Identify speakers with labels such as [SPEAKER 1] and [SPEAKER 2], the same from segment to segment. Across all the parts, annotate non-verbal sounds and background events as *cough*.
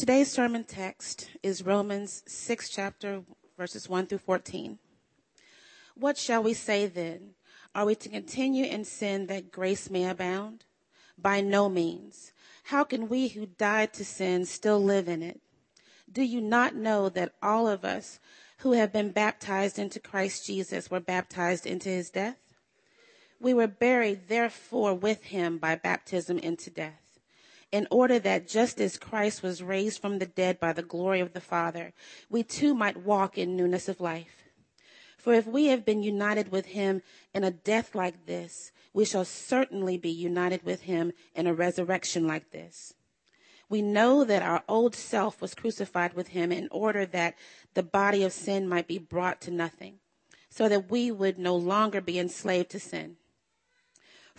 [SPEAKER 1] Today's sermon text is Romans 6 chapter verses 1 through 14. What shall we say then? Are we to continue in sin that grace may abound? By no means. How can we who died to sin still live in it? Do you not know that all of us who have been baptized into Christ Jesus were baptized into his death? We were buried therefore with him by baptism into death, in order that just as Christ was raised from the dead by the glory of the Father, we too might walk in newness of life. For if we have been united with him in a death like this, we shall certainly be united with him in a resurrection like this. We know that our old self was crucified with him in order that the body of sin might be brought to nothing, so that we would no longer be enslaved to sin.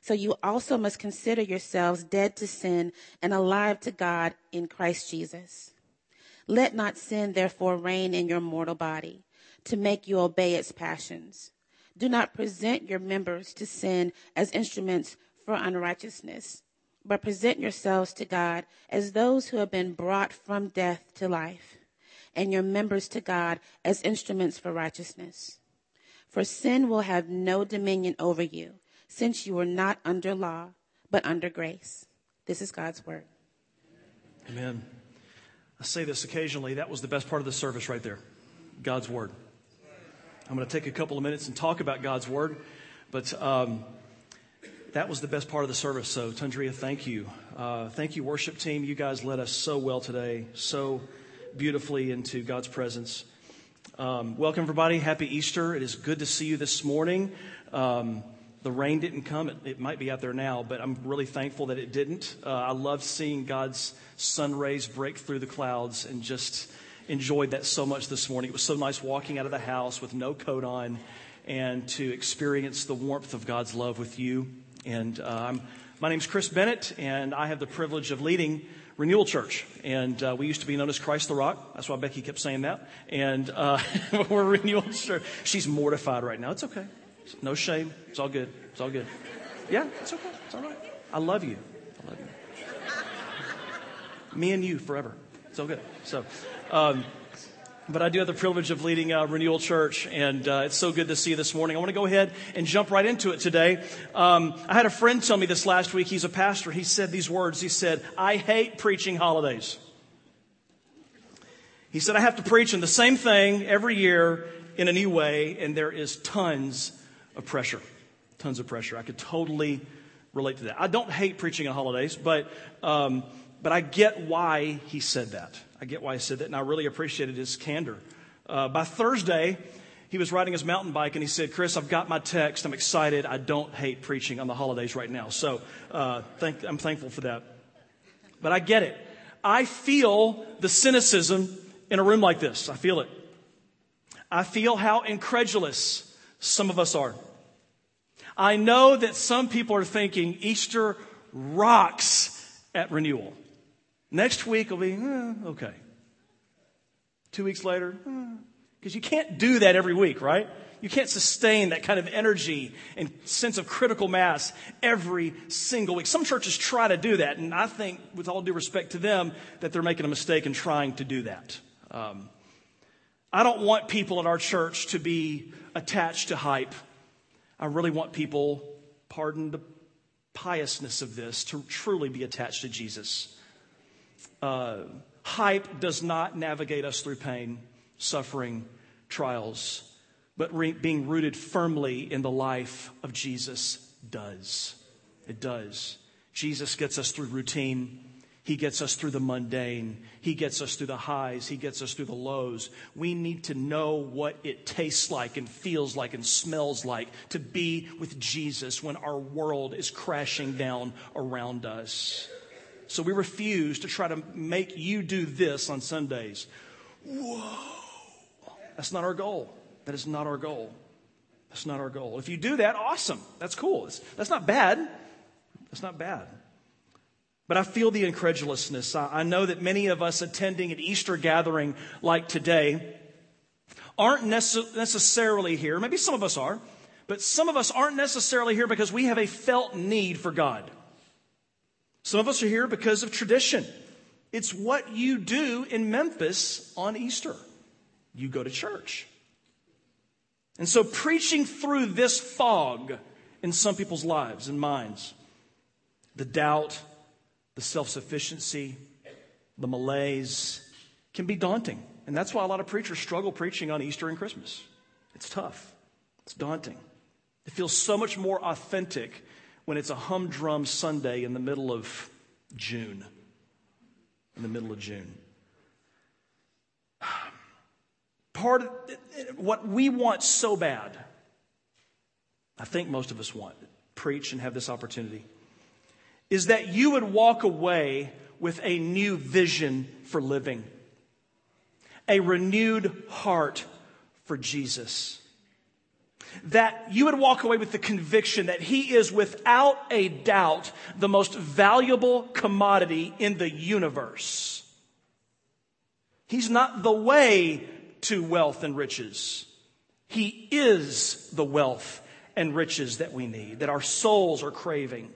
[SPEAKER 1] So you also must consider yourselves dead to sin and alive to God in Christ Jesus. Let not sin therefore reign in your mortal body to make you obey its passions. Do not present your members to sin as instruments for unrighteousness, but present yourselves to God as those who have been brought from death to life, and your members to God as instruments for righteousness. For sin will have no dominion over you, since you are not under law, but under grace. This is God's word.
[SPEAKER 2] Amen. I say this occasionally. That was the best part of the service right there God's word. I'm going to take a couple of minutes and talk about God's Word, but um, that was the best part of the service. So, Tundria, thank you. Uh, thank you, worship team. You guys led us so well today, so beautifully into God's presence. Um, welcome, everybody. Happy Easter. It is good to see you this morning. Um, the rain didn't come. It, it, might be out there now, but I'm really thankful that it didn't. Uh, I love seeing God's sun rays break through the clouds and just enjoyed that so much this morning. It was so nice walking out of the house with no coat on and to experience the warmth of God's love with you. And uh, my name is Chris Bennett, and I have the privilege of leading Renewal Church. And uh, we used to be known as Christ the Rock. That's why Becky kept saying that. And uh, *laughs* we're Renewal Church. She's mortified right now. It's okay. No shame. It's all good. It's all good. Yeah, it's okay. It's all right. I love you. I love you. Me and you forever. It's all good. So, um, but I do have the privilege of leading uh, Renewal Church, and uh, it's so good to see you this morning. I want to go ahead and jump right into it today. Um, I had a friend tell me this last week. He's a pastor. He said these words. He said, "I hate preaching holidays." He said, "I have to preach in the same thing every year in a new way, and there is tons of pressure, tons of pressure. I could totally relate to that. I don't hate preaching on holidays, but." Um, but I get why he said that. I get why he said that, and I really appreciated his candor. Uh, by Thursday, he was riding his mountain bike and he said, Chris, I've got my text. I'm excited. I don't hate preaching on the holidays right now. So uh, thank, I'm thankful for that. But I get it. I feel the cynicism in a room like this. I feel it. I feel how incredulous some of us are. I know that some people are thinking Easter rocks at renewal. Next week will be, eh, okay. Two weeks later, because eh. you can't do that every week, right? You can't sustain that kind of energy and sense of critical mass every single week. Some churches try to do that, and I think, with all due respect to them, that they're making a mistake in trying to do that. Um, I don't want people in our church to be attached to hype. I really want people, pardon the piousness of this, to truly be attached to Jesus. Uh, hype does not navigate us through pain, suffering, trials, but re- being rooted firmly in the life of Jesus does. It does. Jesus gets us through routine. He gets us through the mundane. He gets us through the highs. He gets us through the lows. We need to know what it tastes like and feels like and smells like to be with Jesus when our world is crashing down around us. So we refuse to try to make you do this on Sundays. Whoa. That's not our goal. That is not our goal. That's not our goal. If you do that, awesome. That's cool. that's not bad. That's not bad. But I feel the incredulousness. I, know that many of us attending an Easter gathering like today aren't nece- necessarily here. Maybe some of us are, but some of us aren't necessarily here because we have a felt need for God. Some of us are here because of tradition. It's what you do in Memphis on Easter. You go to church. And so, preaching through this fog in some people's lives and minds, the doubt, the self sufficiency, the malaise can be daunting. And that's why a lot of preachers struggle preaching on Easter and Christmas. It's tough, it's daunting. It feels so much more authentic when it's a humdrum Sunday in the middle of June. In the middle of June. *sighs* part of what we want so bad, I think most of us want, preach and have this opportunity, is that you would walk away with a new vision for living, a renewed heart for Jesus. That you would walk away with the conviction that He is without a doubt the most valuable commodity in the universe. He's not the way to wealth and riches. He is the wealth and riches that we need, that our souls are craving.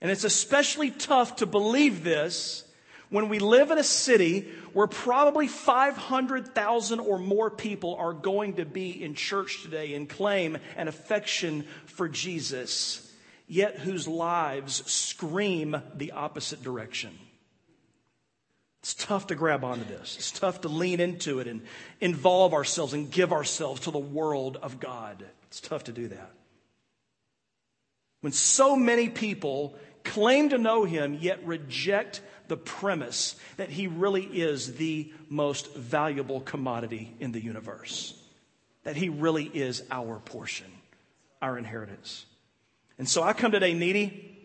[SPEAKER 2] And it's especially tough to believe this when we live in a city where probably 500,000 or more people are going to be in church today and claim an affection for Jesus, yet whose lives scream the opposite direction. It's tough to grab onto this. It's tough to lean into it and involve ourselves and give ourselves to the world of God. It's tough to do that. When so many people claim to know Him, yet reject the premise that He really is the most valuable commodity in the universe, that He really is our portion, our inheritance. And so I come today needy.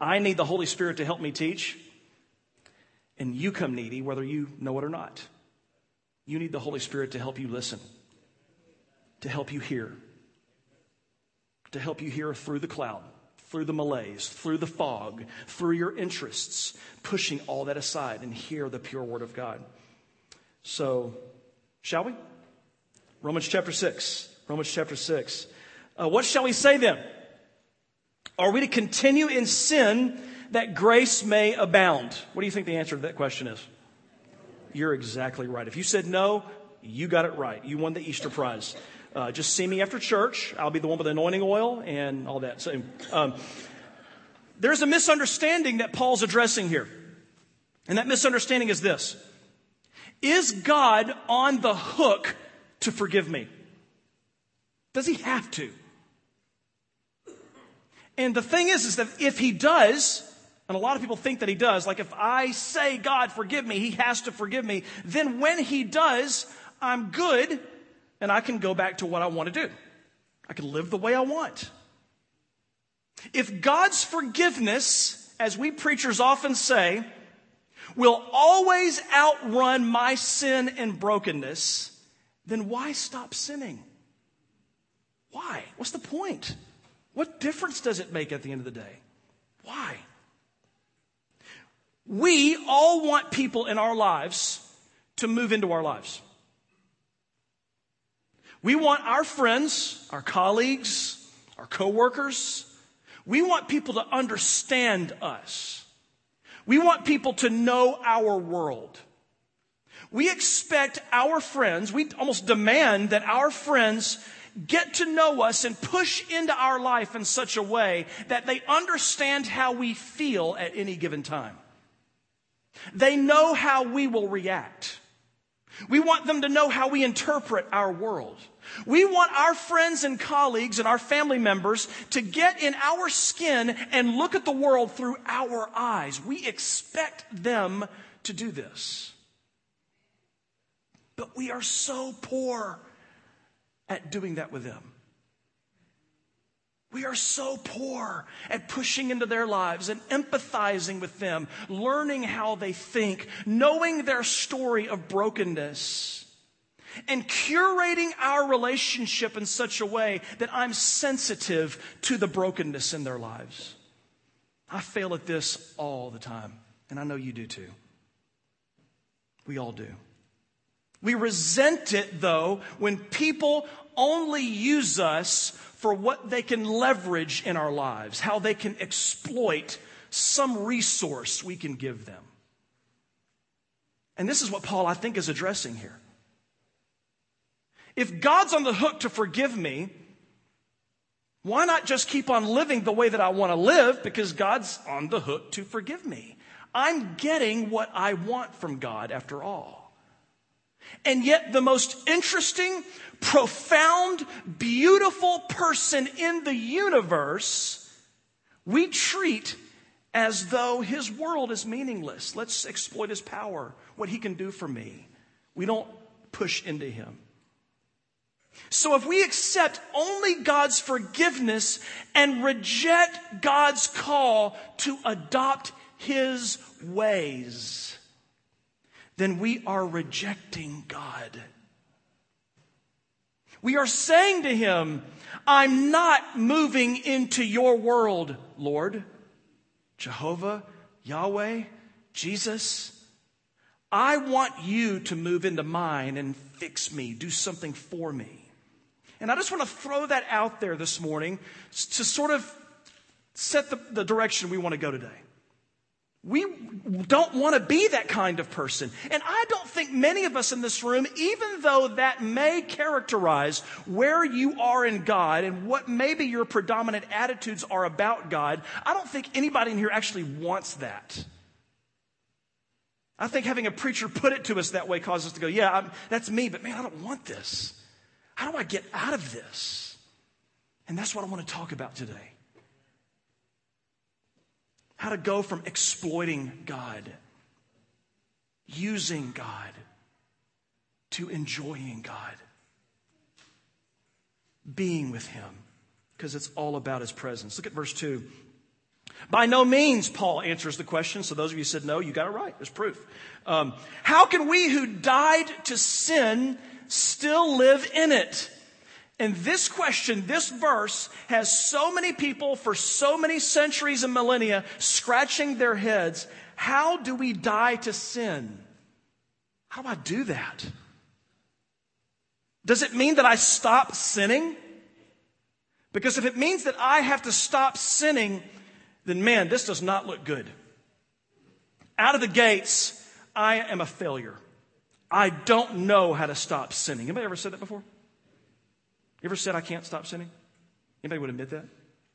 [SPEAKER 2] I need the Holy Spirit to help me teach and you come needy, whether you know it or not. You need the Holy Spirit to help you listen, to help you hear, to help you hear through the cloud, through the malaise, through the fog, through your interests, pushing all that aside and hear the pure word of God. So, shall we? Romans chapter 6. Romans chapter 6. Uh, what shall we say then? Are we to continue in sin that grace may abound? What do you think the answer to that question is? You're exactly right. If you said no, you got it right. You won the Easter prize. Uh, just see me after church. I'll be the one with the anointing oil and all that. So, um, there's a misunderstanding that Paul's addressing here. And that misunderstanding is this Is God on the hook to forgive me? Does he have to? And the thing is, is that if he does, and a lot of people think that he does. Like if I say, God, forgive me, he has to forgive me. Then when he does, I'm good and I can go back to what I want to do. I can live the way I want. If God's forgiveness, as we preachers often say, will always outrun my sin and brokenness, then why stop sinning? Why? What's the point? What difference does it make at the end of the day? Why? We all want people in our lives to move into our lives. We want our friends, our colleagues, our coworkers, we want people to understand us. We want people to know our world. We expect our friends, we almost demand that our friends get to know us and push into our life in such a way that they understand how we feel at any given time. They know how we will react. We want them to know how we interpret our world. We want our friends and colleagues and our family members to get in our skin and look at the world through our eyes. We expect them to do this. But we are so poor at doing that with them. We are so poor at pushing into their lives and empathizing with them, learning how they think, knowing their story of brokenness. and curating our relationship in such a way that I'm sensitive to the brokenness in their lives. I fail at this all the time, and I know you do too. We all do. We resent it, though, when people only use us for what they can leverage in our lives, how they can exploit some resource we can give them. And this is what Paul, I think, is addressing here. If God's on the hook to forgive me, why not just keep on living the way that I want to live because God's on the hook to forgive me? I'm getting what I want from God after all. And yet, the most interesting, profound, beautiful person in the universe, we treat as though his world is meaningless. Let's exploit his power, what he can do for me. We don't push into him. So if we accept only God's forgiveness and reject God's call to adopt his ways, then we are rejecting God. We are saying to him, I'm not moving into your world, Lord. Jehovah, Yahweh, Jesus. I want you to move into mine and fix me, do something for me. And I just want to throw that out there this morning to sort of set the, the direction we want to go today. We don't want to be that kind of person. And I don't think many of us in this room, even though that may characterize where you are in God and what maybe your predominant attitudes are about God, I don't think anybody in here actually wants that. I think having a preacher put it to us that way causes us to go, yeah, I'm, that's me, but man, I don't want this. How do I get out of this? And that's what I want to talk about today. How to go from exploiting God, using God, to enjoying God, being with Him, because it's all about His presence. Look at verse 2. By no means, Paul answers the question. So those of you said no, you got it right. There's proof. Um, how can we who died to sin still live in it? And this question, this verse, has so many people for so many centuries and millennia scratching their heads. How do we die to sin? How do I do that? Does it mean that I stop sinning? Because if it means that I have to stop sinning, then man, this does not look good. Out of the gates, I am a failure. I don't know how to stop sinning. Anybody ever said that before? You ever said I can't stop sinning? Anybody would admit that?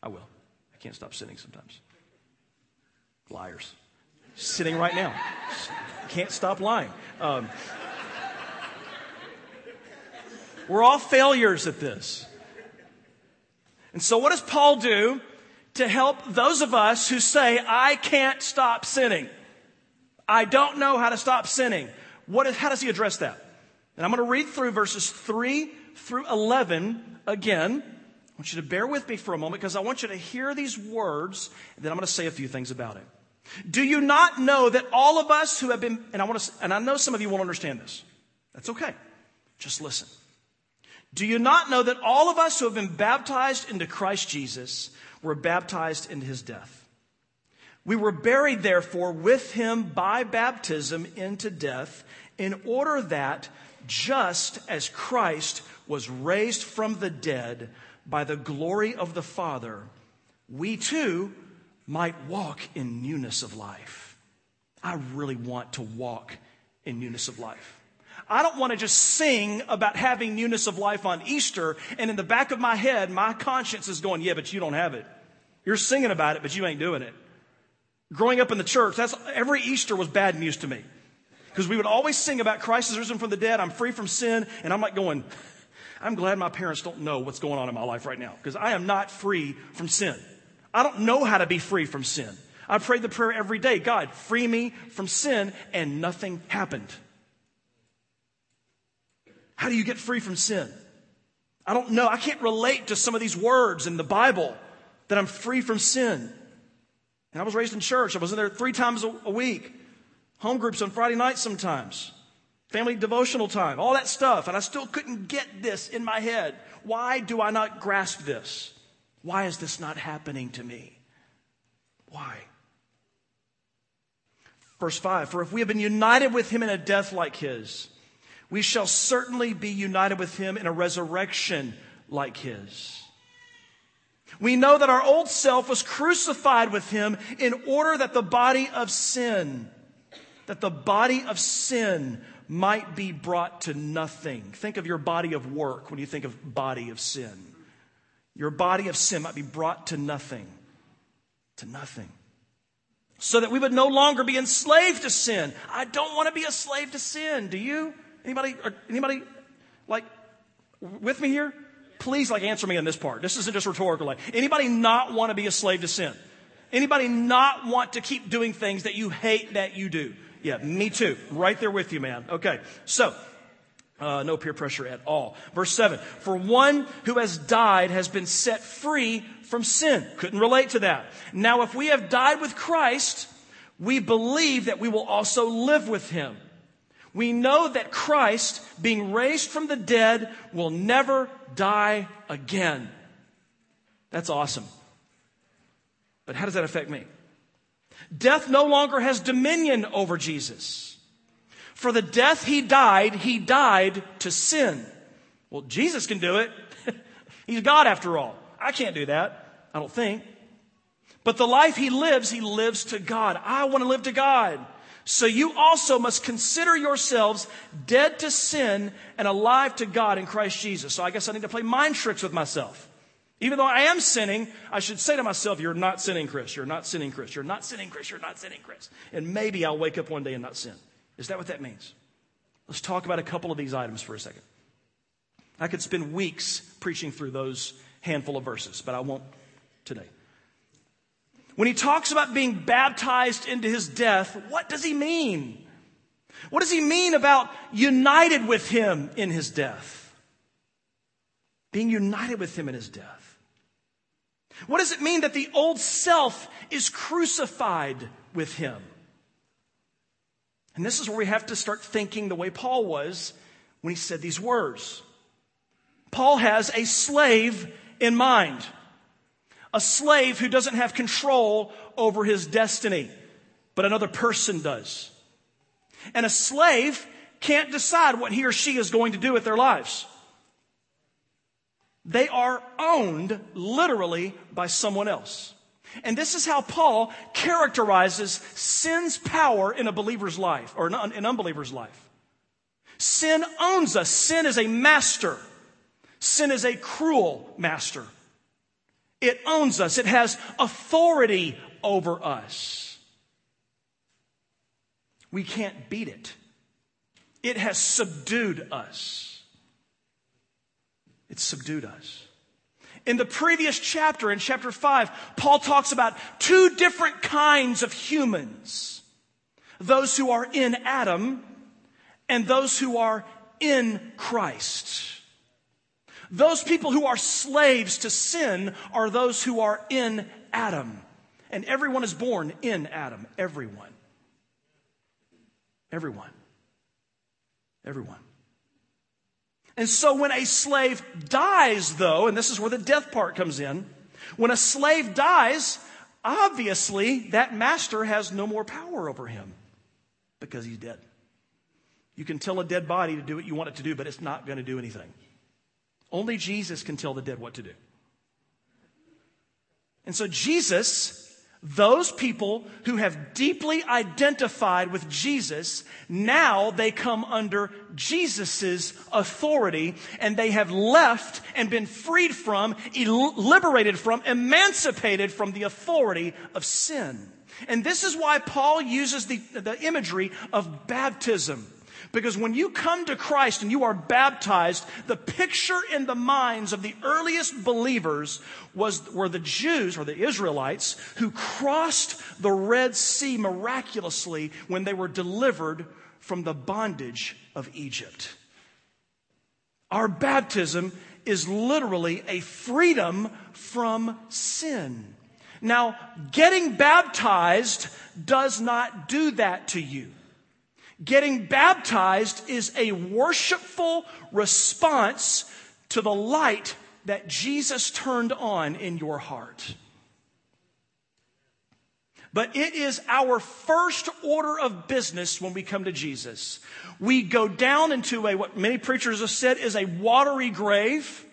[SPEAKER 2] I will. I can't stop sinning sometimes. Liars. Sitting right now. Can't stop lying. Um, we're all failures at this. And so, what does Paul do to help those of us who say, I can't stop sinning? I don't know how to stop sinning. What is, how does he address that? And I'm going to read through verses 3 through 11 again. I want you to bear with me for a moment because I want you to hear these words, and then I'm going to say a few things about it. Do you not know that all of us who have been, and I want to, and I know some of you won't understand this. That's okay. Just listen. Do you not know that all of us who have been baptized into Christ Jesus were baptized into his death? We were buried, therefore, with him by baptism into death, in order that, just as Christ was raised from the dead by the glory of the Father, we too might walk in newness of life. I really want to walk in newness of life. I don't want to just sing about having newness of life on Easter, and in the back of my head, my conscience is going, Yeah, but you don't have it. You're singing about it, but you ain't doing it. Growing up in the church, that's every Easter was bad news to me. Because we would always sing about Christ is risen from the dead, I'm free from sin, and I'm like going, I'm glad my parents don't know what's going on in my life right now, because I am not free from sin. I don't know how to be free from sin. I prayed the prayer every day God, free me from sin, and nothing happened. How do you get free from sin? I don't know. I can't relate to some of these words in the Bible that I'm free from sin. And I was raised in church. I was in there three times a week. Home groups on Friday nights sometimes. family devotional time, all that stuff, and I still couldn't get this in my head. Why do I not grasp this? Why is this not happening to me? Why? Verse 5 For if we have been united with him in a death like his, we shall certainly be united with him in a resurrection like his. We know that our old self was crucified with him in order that the body of sin, that the body of sin might be brought to nothing. Think of your body of work when you think of body of sin. Your body of sin might be brought to nothing. To nothing. So that we would no longer be enslaved to sin. I don't want to be a slave to sin. Do you? Anybody, uh, anybody like with me here? Please like answer me on this part. This isn't just rhetorical. Like, anybody not want to be a slave to sin? Anybody not want to keep doing things that you hate that you do? Yeah, me too. Right there with you, man. Okay. So, uh, no peer pressure at all. Verse 7 For one who has died has been set free from sin. Couldn't relate to that. Now, if we have died with Christ, we believe that we will also live with him. We know that Christ, being raised from the dead, will never die again. That's awesome. But how does that affect me? Death no longer has dominion over Jesus. For the death he died, he died to sin. Well, Jesus can do it. *laughs* He's God after all. I can't do that. I don't think. But the life he lives, he lives to God. I want to live to God. So you also must consider yourselves dead to sin and alive to God in Christ Jesus. So I guess I need to play mind tricks with myself. Even though I am sinning, I should say to myself, You're not sinning, Chris. You're not sinning, Chris. You're not sinning, Chris. You're not sinning, Chris. And maybe I'll wake up one day and not sin. Is that what that means? Let's talk about a couple of these items for a second. I could spend weeks preaching through those handful of verses, but I won't today. When he talks about being baptized into his death, what does he mean? What does he mean about united with him in his death? Being united with him in his death. What does it mean that the old self is crucified with him? And this is where we have to start thinking the way Paul was when he said these words. Paul has a slave in mind. A slave who doesn't have control over his destiny, but another person does. And a slave can't decide what he or she is going to do with their lives. They are owned literally by someone else. And this is how Paul characterizes sin's power in a believer's life or an unbeliever's life. Sin owns us. Sin is a master. Sin is a cruel master. It owns us. It has authority over us. We can't beat it. It has subdued us. It subdued us. In the previous chapter, in chapter 5, Paul talks about two different kinds of humans those who are in Adam and those who are in Christ. Those people who are slaves to sin are those who are in Adam. And everyone is born in Adam. Everyone. Everyone. Everyone. And so when a slave dies, though, and this is where the death part comes in, when a slave dies, obviously that master has no more power over him because he's dead. You can tell a dead body to do what you want it to do, but it's not going to do anything. Only Jesus can tell the dead what to do. And so Jesus those people who have deeply identified with Jesus, now they come under Jesus' authority and they have left and been freed from, liberated from, emancipated from the authority of sin. And this is why Paul uses the, the imagery of baptism. Because when you come to Christ and you are baptized, the picture in the minds of the earliest believers was, were the Jews or the Israelites who crossed the Red Sea miraculously when they were delivered from the bondage of Egypt. Our baptism is literally a freedom from sin. Now, getting baptized does not do that to you. Getting baptized is a worshipful response to the light that Jesus turned on in your heart. But it is our first order of business when we come to Jesus. We go down into a, what many preachers have said is a watery grave,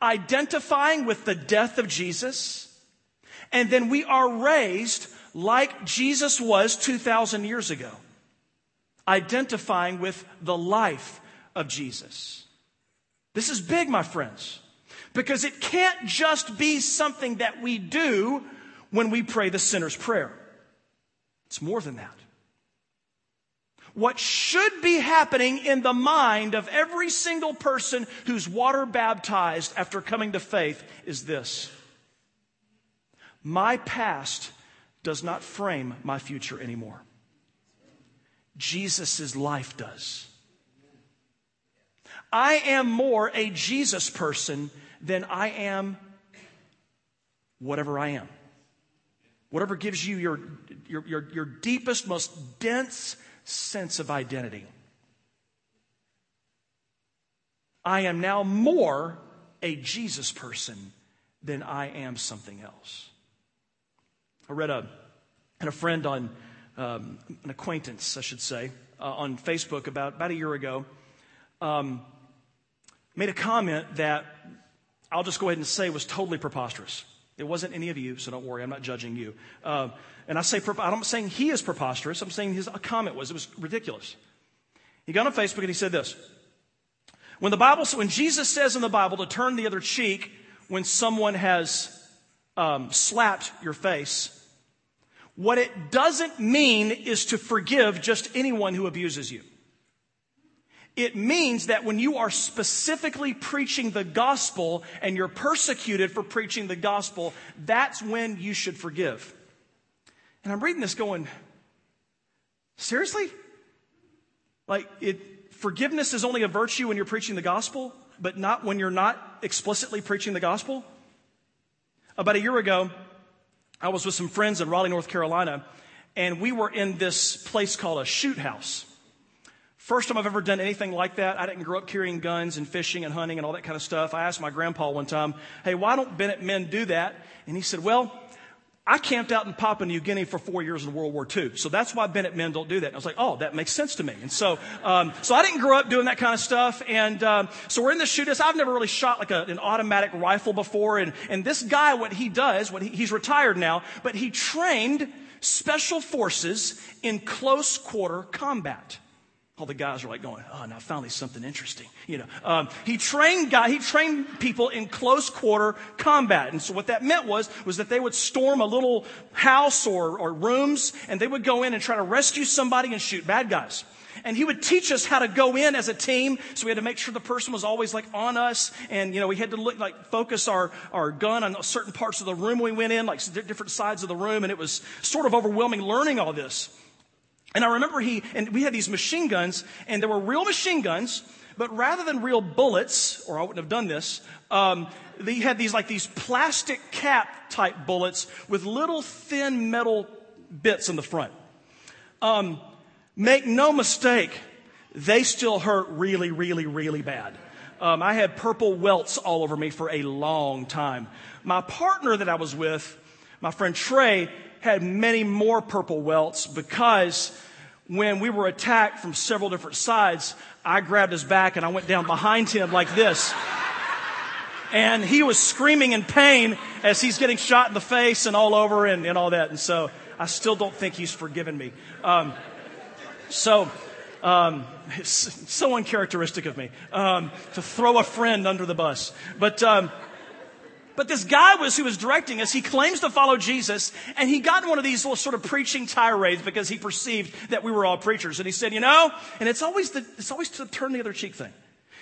[SPEAKER 2] identifying with the death of Jesus. And then we are raised like Jesus was 2,000 years ago, identifying with the life of Jesus. This is big, my friends, because it can't just be something that we do when we pray the sinner's prayer. It's more than that. What should be happening in the mind of every single person who's water baptized after coming to faith is this. My past does not frame my future anymore. Jesus' life does. I am more a Jesus person than I am whatever I am. Whatever gives you your, your, your, your deepest, most dense sense of identity. I am now more a Jesus person than I am something else. I read a, and a friend on, um, an acquaintance, I should say, uh, on Facebook about, about a year ago, um, made a comment that I'll just go ahead and say was totally preposterous. It wasn't any of you, so don't worry, I'm not judging you. Uh, and I say, I'm saying he is preposterous, I'm saying his comment was, it was ridiculous. He got on Facebook and he said this. When the Bible, when Jesus says in the Bible to turn the other cheek when someone has um, slapped your face, what it doesn't mean is to forgive just anyone who abuses you. It means that when you are specifically preaching the gospel and you're persecuted for preaching the gospel, that's when you should forgive. And I'm reading this going, seriously? Like, it, forgiveness is only a virtue when you're preaching the gospel, but not when you're not explicitly preaching the gospel? About a year ago, I was with some friends in Raleigh, North Carolina, and we were in this place called a shoot house. First time I've ever done anything like that. I didn't grow up carrying guns and fishing and hunting and all that kind of stuff. I asked my grandpa one time, hey, why don't Bennett men do that? And he said, well, I camped out in Papua New Guinea for four years in World War II. So that's why Bennett men don't do that. And I was like, oh, that makes sense to me. And so, um, so I didn't grow up doing that kind of stuff. And um, so we're in the shoot. I've never really shot like a, an automatic rifle before. And, and this guy, what he does, what he, he's retired now, but he trained special forces in close quarter combat. All the guys are like going, oh, now finally something interesting. You know, um, he trained guy, he trained people in close quarter combat. And so what that meant was, was that they would storm a little house or, or rooms and they would go in and try to rescue somebody and shoot bad guys. And he would teach us how to go in as a team. So we had to make sure the person was always like on us. And, you know, we had to look, like focus our, our gun on certain parts of the room we went in, like different sides of the room. And it was sort of overwhelming learning all this. And I remember he, and we had these machine guns, and there were real machine guns, but rather than real bullets, or I wouldn't have done this, um, they had these like these plastic cap type bullets with little thin metal bits in the front. Um, make no mistake, they still hurt really, really, really bad. Um, I had purple welts all over me for a long time. My partner that I was with, my friend Trey, had many more purple welts because when we were attacked from several different sides, I grabbed his back and I went down behind him like this. And he was screaming in pain as he's getting shot in the face and all over and, and all that. And so I still don't think he's forgiven me. Um, so, um, so uncharacteristic of me um, to throw a friend under the bus. But um, but this guy was who was directing us. He claims to follow Jesus, and he got in one of these little sort of preaching tirades because he perceived that we were all preachers. And he said, you know, and it's always the it's always the turn the other cheek thing.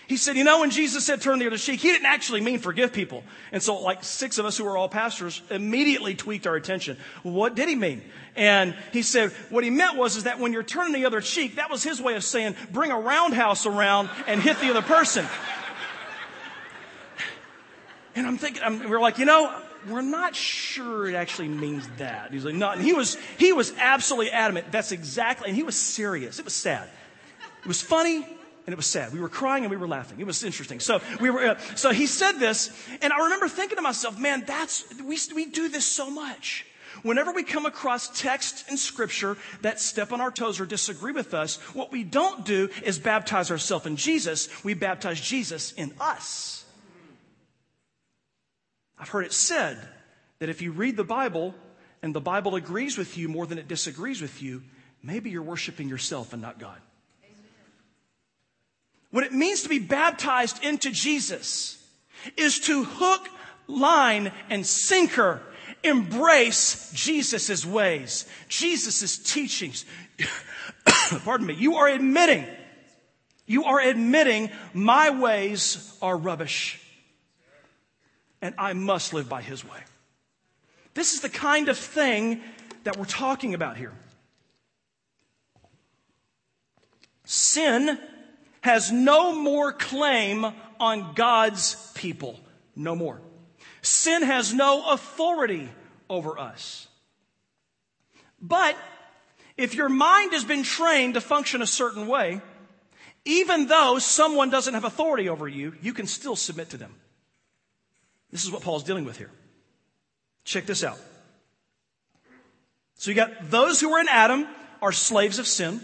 [SPEAKER 2] He said, you know, when Jesus said turn the other cheek, he didn't actually mean forgive people. And so like six of us who were all pastors immediately tweaked our attention. What did he mean? And he said, what he meant was is that when you're turning the other cheek, that was his way of saying, bring a roundhouse around and hit the other person. And I'm thinking, I'm, we're like, you know, we're not sure it actually means that. He's like, no. And he was, he was absolutely adamant. That's exactly, and he was serious. It was sad. It was funny and it was sad. We were crying and we were laughing. It was interesting. So we were, uh, so he said this, and I remember thinking to myself, man, that's, we, we do this so much. Whenever we come across text in scripture that step on our toes or disagree with us, what we don't do is baptize ourselves in Jesus. We baptize Jesus in us. I've heard it said that if you read the Bible and the Bible agrees with you more than it disagrees with you, maybe you're worshiping yourself and not God. What it means to be baptized into Jesus is to hook, line, and sinker embrace Jesus' ways, Jesus' teachings. *coughs* Pardon me. You are admitting, you are admitting my ways are rubbish and I must live by his way. This is the kind of thing that we're talking about here. Sin has no more claim on God's people. No more. Sin has no authority over us. But if your mind has been trained to function a certain way, even though someone doesn't have authority over you, you can still submit to them. This is what Paul's dealing with here. Check this out. So you got those who are in Adam are slaves of sin.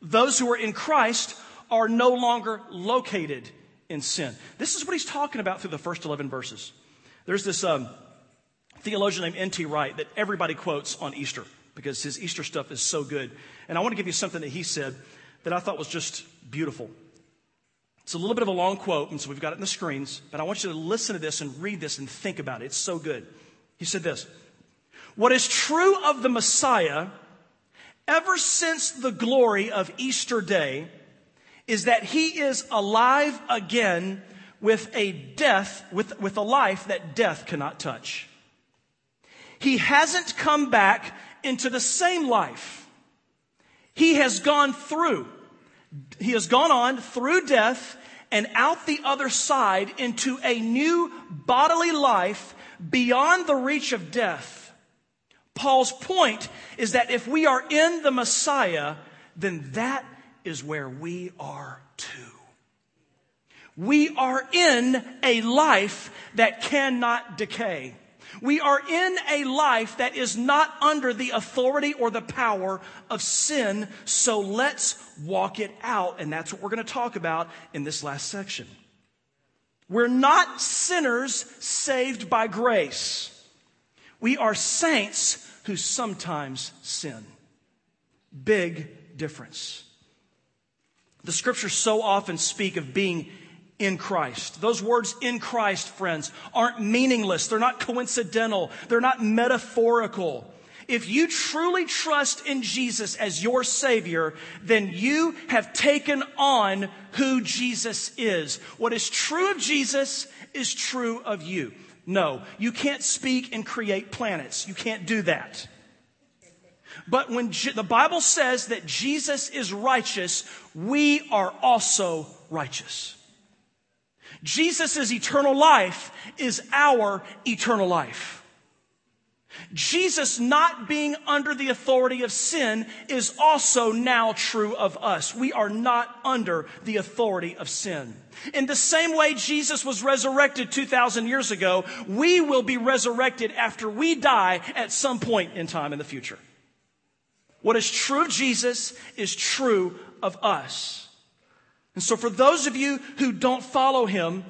[SPEAKER 2] Those who are in Christ are no longer located in sin. This is what he's talking about through the first 11 verses. There's this um, theologian named N.T. Wright that everybody quotes on Easter because his Easter stuff is so good. And I want to give you something that he said that I thought was just beautiful. It's a little bit of a long quote, and so we've got it in the screens, but I want you to listen to this and read this and think about it. It's so good. He said this What is true of the Messiah ever since the glory of Easter Day is that he is alive again with a death, with, with a life that death cannot touch. He hasn't come back into the same life. He has gone through. He has gone on through death and out the other side into a new bodily life beyond the reach of death. Paul's point is that if we are in the Messiah, then that is where we are too. We are in a life that cannot decay. We are in a life that is not under the authority or the power of sin, so let's walk it out. And that's what we're going to talk about in this last section. We're not sinners saved by grace. We are saints who sometimes sin. Big difference. The scriptures so often speak of being in Christ. Those words in Christ, friends, aren't meaningless. They're not coincidental. They're not metaphorical. If you truly trust in Jesus as your Savior, then you have taken on who Jesus is. What is true of Jesus is true of you. No, you can't speak and create planets. You can't do that. But when the Bible says that Jesus is righteous, we are also righteous. Jesus' eternal life is our eternal life. Jesus not being under the authority of sin is also now true of us. We are not under the authority of sin. In the same way Jesus was resurrected 2,000 years ago, we will be resurrected after we die at some point in time in the future. What is true of Jesus is true of us. And so, for those of you who don't follow him,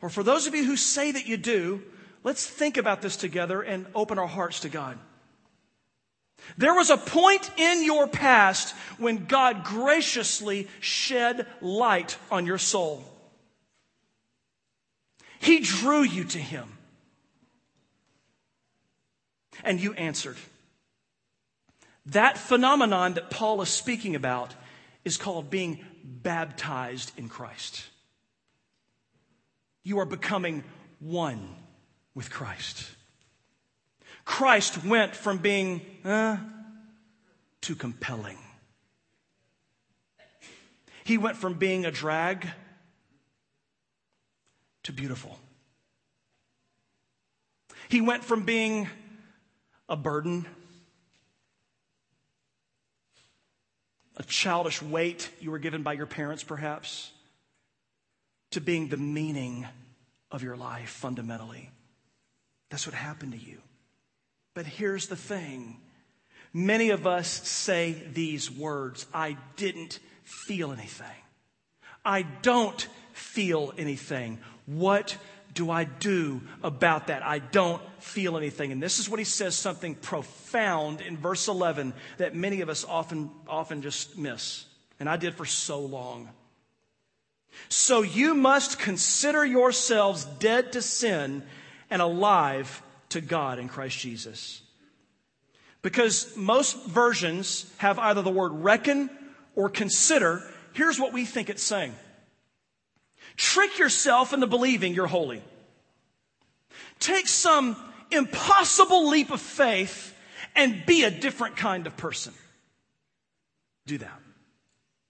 [SPEAKER 2] or for those of you who say that you do, let's think about this together and open our hearts to God. There was a point in your past when God graciously shed light on your soul. He drew you to Him. And you answered. That phenomenon that Paul is speaking about is called being baptized in Christ. You are becoming one with Christ. Christ went from being uh, to compelling. He went from being a drag to beautiful. He went from being a burden a childish weight you were given by your parents, perhaps, to being the meaning of your life fundamentally. That's what happened to you. But here's the thing many of us say these words I didn't feel anything. I don't feel anything. What do I do about that? I don't feel anything. And this is what he says something profound in verse 11 that many of us often, often just miss. And I did for so long. So you must consider yourselves dead to sin and alive to God in Christ Jesus. Because most versions have either the word reckon or consider. Here's what we think it's saying. Trick yourself into believing you're holy. Take some impossible leap of faith and be a different kind of person. Do that.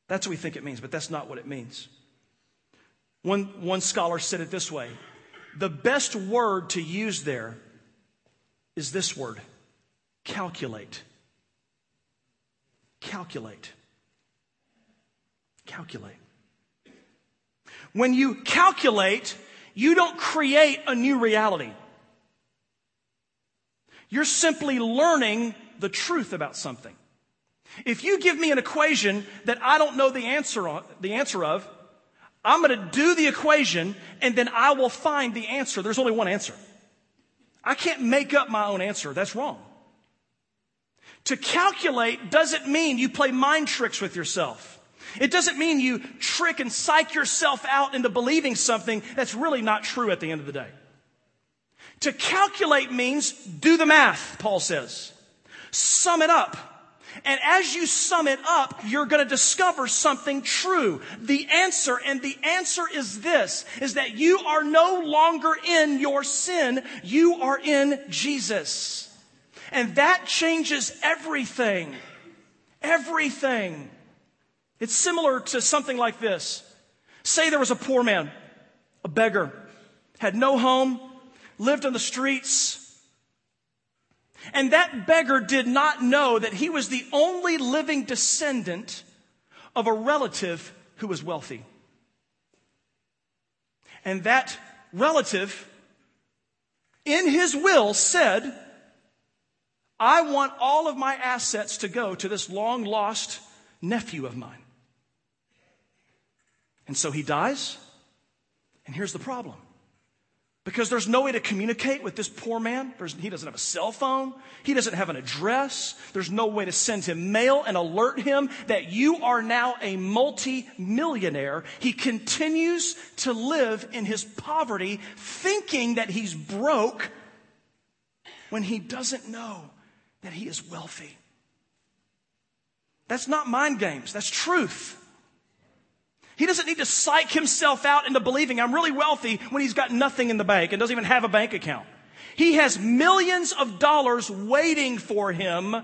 [SPEAKER 2] That's what we think it means, but that's not what it means. One, one scholar said it this way the best word to use there is this word calculate. Calculate. Calculate. When you calculate, you don't create a new reality. You're simply learning the truth about something. If you give me an equation that I don't know the answer, on, the answer of, I'm going to do the equation and then I will find the answer. There's only one answer. I can't make up my own answer. That's wrong. To calculate doesn't mean you play mind tricks with yourself. It doesn't mean you trick and psych yourself out into believing something that's really not true at the end of the day. To calculate means do the math, Paul says. Sum it up. And as you sum it up, you're going to discover something true. The answer, and the answer is this, is that you are no longer in your sin. You are in Jesus. And that changes everything. Everything. It's similar to something like this. Say there was a poor man, a beggar, had no home, lived on the streets, and that beggar did not know that he was the only living descendant of a relative who was wealthy. And that relative, in his will, said, I want all of my assets to go to this long lost nephew of mine. And so he dies. And here's the problem. Because there's no way to communicate with this poor man. There's, he doesn't have a cell phone. He doesn't have an address. There's no way to send him mail and alert him that you are now a multi-millionaire. He continues to live in his poverty, thinking that he's broke when he doesn't know that he is wealthy. That's not mind games. That's truth. He doesn't need to psych himself out into believing I'm really wealthy when he's got nothing in the bank and doesn't even have a bank account. He has millions of dollars waiting for him,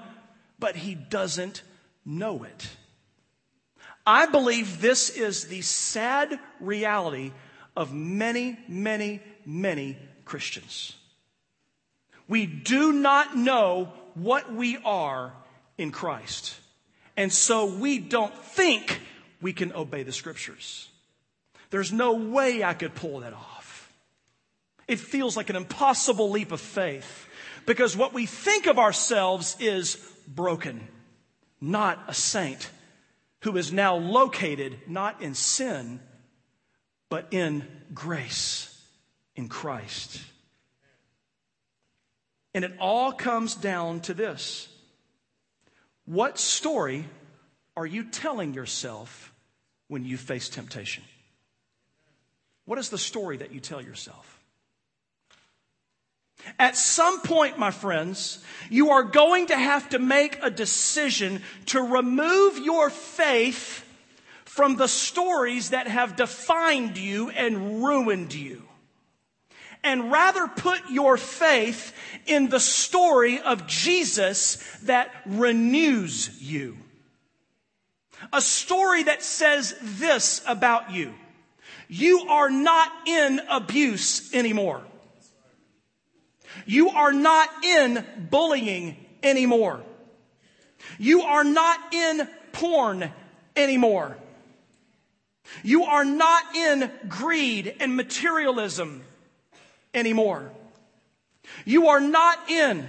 [SPEAKER 2] but he doesn't know it. I believe this is the sad reality of many, many, many Christians. We do not know what we are in Christ. And so we don't think we can obey the scriptures. There's no way I could pull that off. It feels like an impossible leap of faith because what we think of ourselves is broken, not a saint who is now located not in sin, but in grace in Christ. And it all comes down to this. What story are you telling yourself when you face temptation? What is the story that you tell yourself? At some point, my friends, you are going to have to make a decision to remove your faith from the stories that have defined you and ruined you. And rather put your faith in the story of Jesus that renews you. A story that says this about you. You are not in abuse anymore. You are not in bullying anymore. You are not in porn anymore. You are not in greed and materialism anymore. You are not in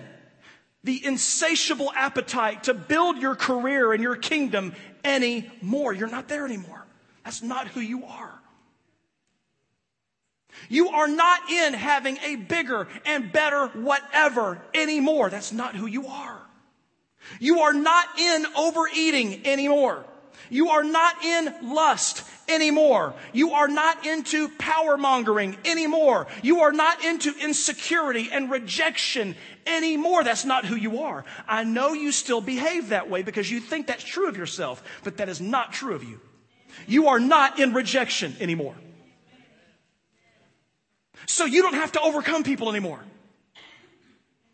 [SPEAKER 2] the insatiable appetite to build your career and your kingdom anymore. You're not there anymore. That's not who you are. You are not in having a bigger and better whatever anymore. That's not who you are. You are not in overeating anymore. You are not in lust anymore. You are not into power mongering anymore. You are not into insecurity and rejection anymore. That's not who you are. I know you still behave that way because you think that's true of yourself, but that is not true of you. You are not in rejection anymore. So you don't have to overcome people anymore.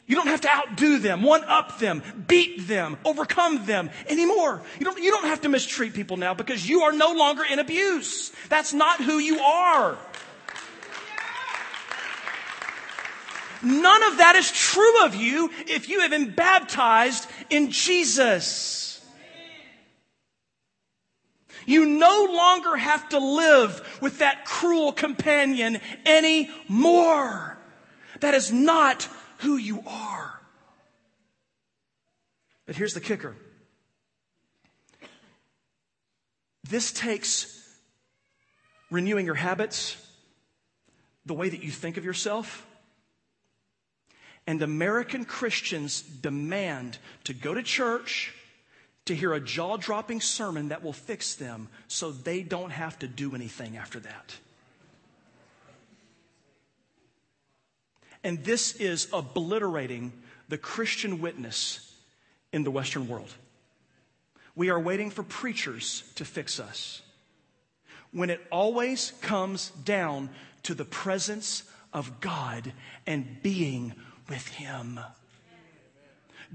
[SPEAKER 2] You don't have to outdo them, one up them, beat them, overcome them anymore. You don't, you don't have to mistreat people now because you are no longer in abuse. That's not who you are. None of that is true of you if you have been baptized in Jesus. You no longer have to live with that cruel companion anymore. That is not who you are. But here's the kicker. This takes renewing your habits, the way that you think of yourself. And American Christians demand to go to church to hear a jaw dropping sermon that will fix them so they don't have to do anything after that. And this is obliterating the Christian witness in the Western world. We are waiting for preachers to fix us. When it always comes down to the presence of God and being with Him,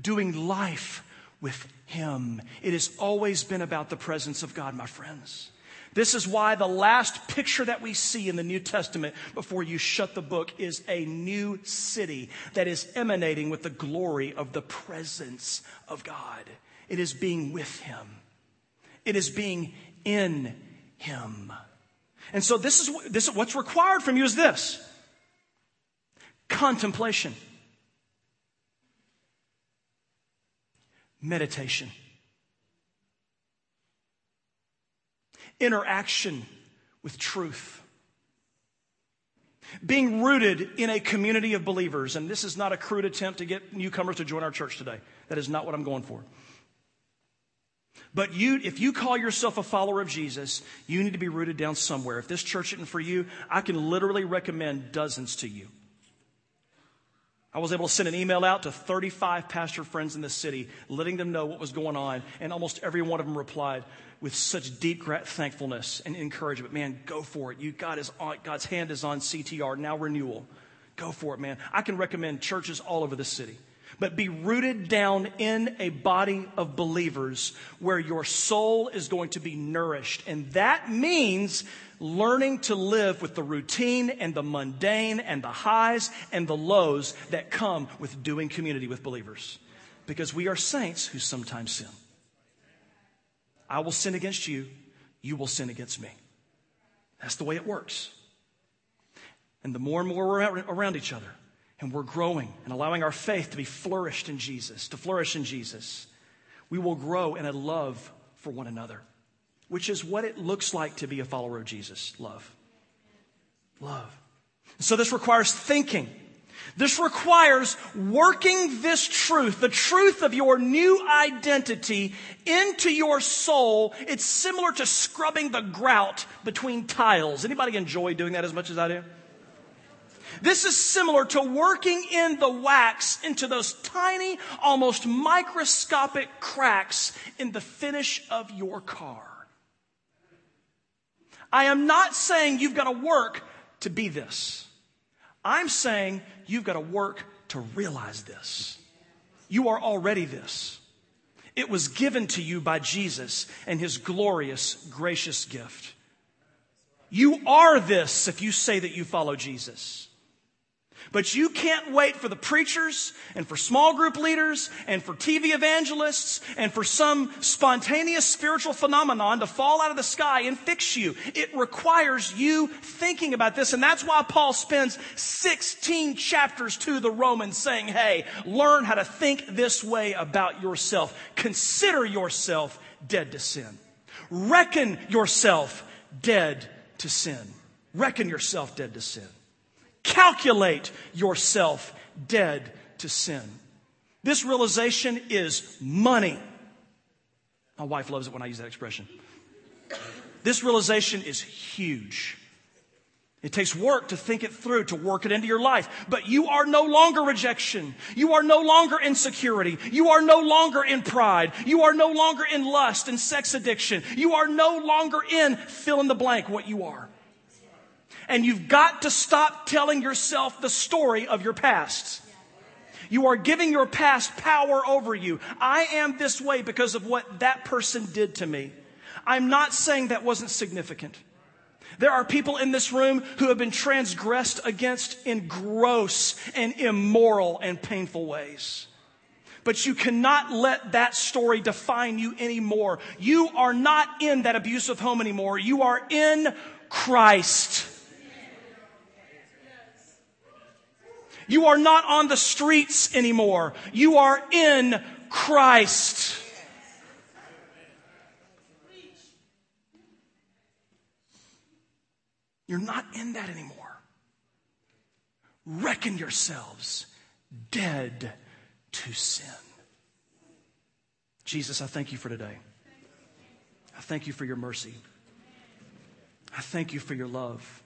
[SPEAKER 2] doing life with Him. It has always been about the presence of God, my friends. This is why the last picture that we see in the New Testament before you shut the book is a new city that is emanating with the glory of the presence of God. It is being with Him. It is being in Him. And so this is, this is what's required from you is this. Contemplation. Meditation. Interaction with truth. Being rooted in a community of believers. And this is not a crude attempt to get newcomers to join our church today. That is not what I'm going for. But you, if you call yourself a follower of Jesus, you need to be rooted down somewhere. If this church isn't for you, I can literally recommend dozens to you. I was able to send an email out to 35 pastor friends in the city, letting them know what was going on, and almost every one of them replied with such deep thankfulness and encouragement. Man, go for it. You, God is on, God's hand is on CTR, now renewal. Go for it, man. I can recommend churches all over the city. But be rooted down in a body of believers where your soul is going to be nourished. And that means learning to live with the routine and the mundane and the highs and the lows that come with doing community with believers. Because we are saints who sometimes sin. I will sin against you, you will sin against me. That's the way it works. And the more and more we're around each other and we're growing and allowing our faith to be flourished in Jesus, to flourish in Jesus, we will grow in a love for one another which is what it looks like to be a follower of Jesus love. Love. So this requires thinking. This requires working this truth, the truth of your new identity into your soul. It's similar to scrubbing the grout between tiles. Anybody enjoy doing that as much as I do? This is similar to working in the wax into those tiny, almost microscopic cracks in the finish of your car. I am not saying you've got to work to be this. I'm saying you've got to work to realize this. You are already this. It was given to you by Jesus and his glorious, gracious gift. You are this if you say that you follow Jesus. But you can't wait for the preachers and for small group leaders and for TV evangelists and for some spontaneous spiritual phenomenon to fall out of the sky and fix you. It requires you thinking about this. And that's why Paul spends 16 chapters to the Romans saying, hey, learn how to think this way about yourself. Consider yourself dead to sin. Reckon yourself dead to sin. Reckon yourself dead to sin. Calculate yourself dead to sin. This realization is money. My wife loves it when I use that expression. This realization is huge. It takes work to think it through, to work it into your life. But you are no longer rejection. You are no longer insecurity. You are no longer in pride. You are no longer in lust and sex addiction. You are no longer in fill in the blank what you are. And you've got to stop telling yourself the story of your past. You are giving your past power over you. I am this way because of what that person did to me. I'm not saying that wasn't significant. There are people in this room who have been transgressed against in gross and immoral and painful ways. But you cannot let that story define you anymore. You are not in that abusive home anymore. You are in Christ. You are not on the streets anymore. You are in Christ. You're not in that anymore. Reckon yourselves dead to sin. Jesus, I thank you for today. I thank you for your mercy. I thank you for your love.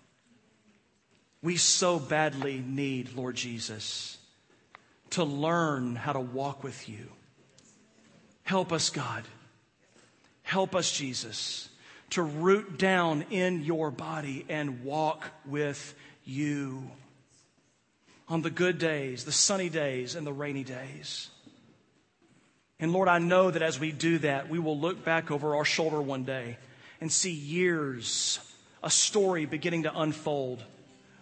[SPEAKER 2] We so badly need, Lord Jesus, to learn how to walk with you. Help us, God. Help us, Jesus, to root down in your body and walk with you on the good days, the sunny days, and the rainy days. And Lord, I know that as we do that, we will look back over our shoulder one day and see years, a story beginning to unfold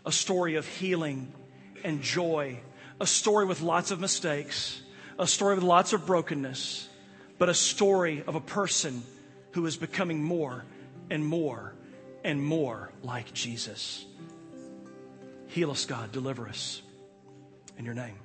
[SPEAKER 2] a story of healing and joy, a story with lots of mistakes, a story with lots of brokenness, but a story of a person who is becoming more and more and more like Jesus. Heal us, God. Deliver us. In your name.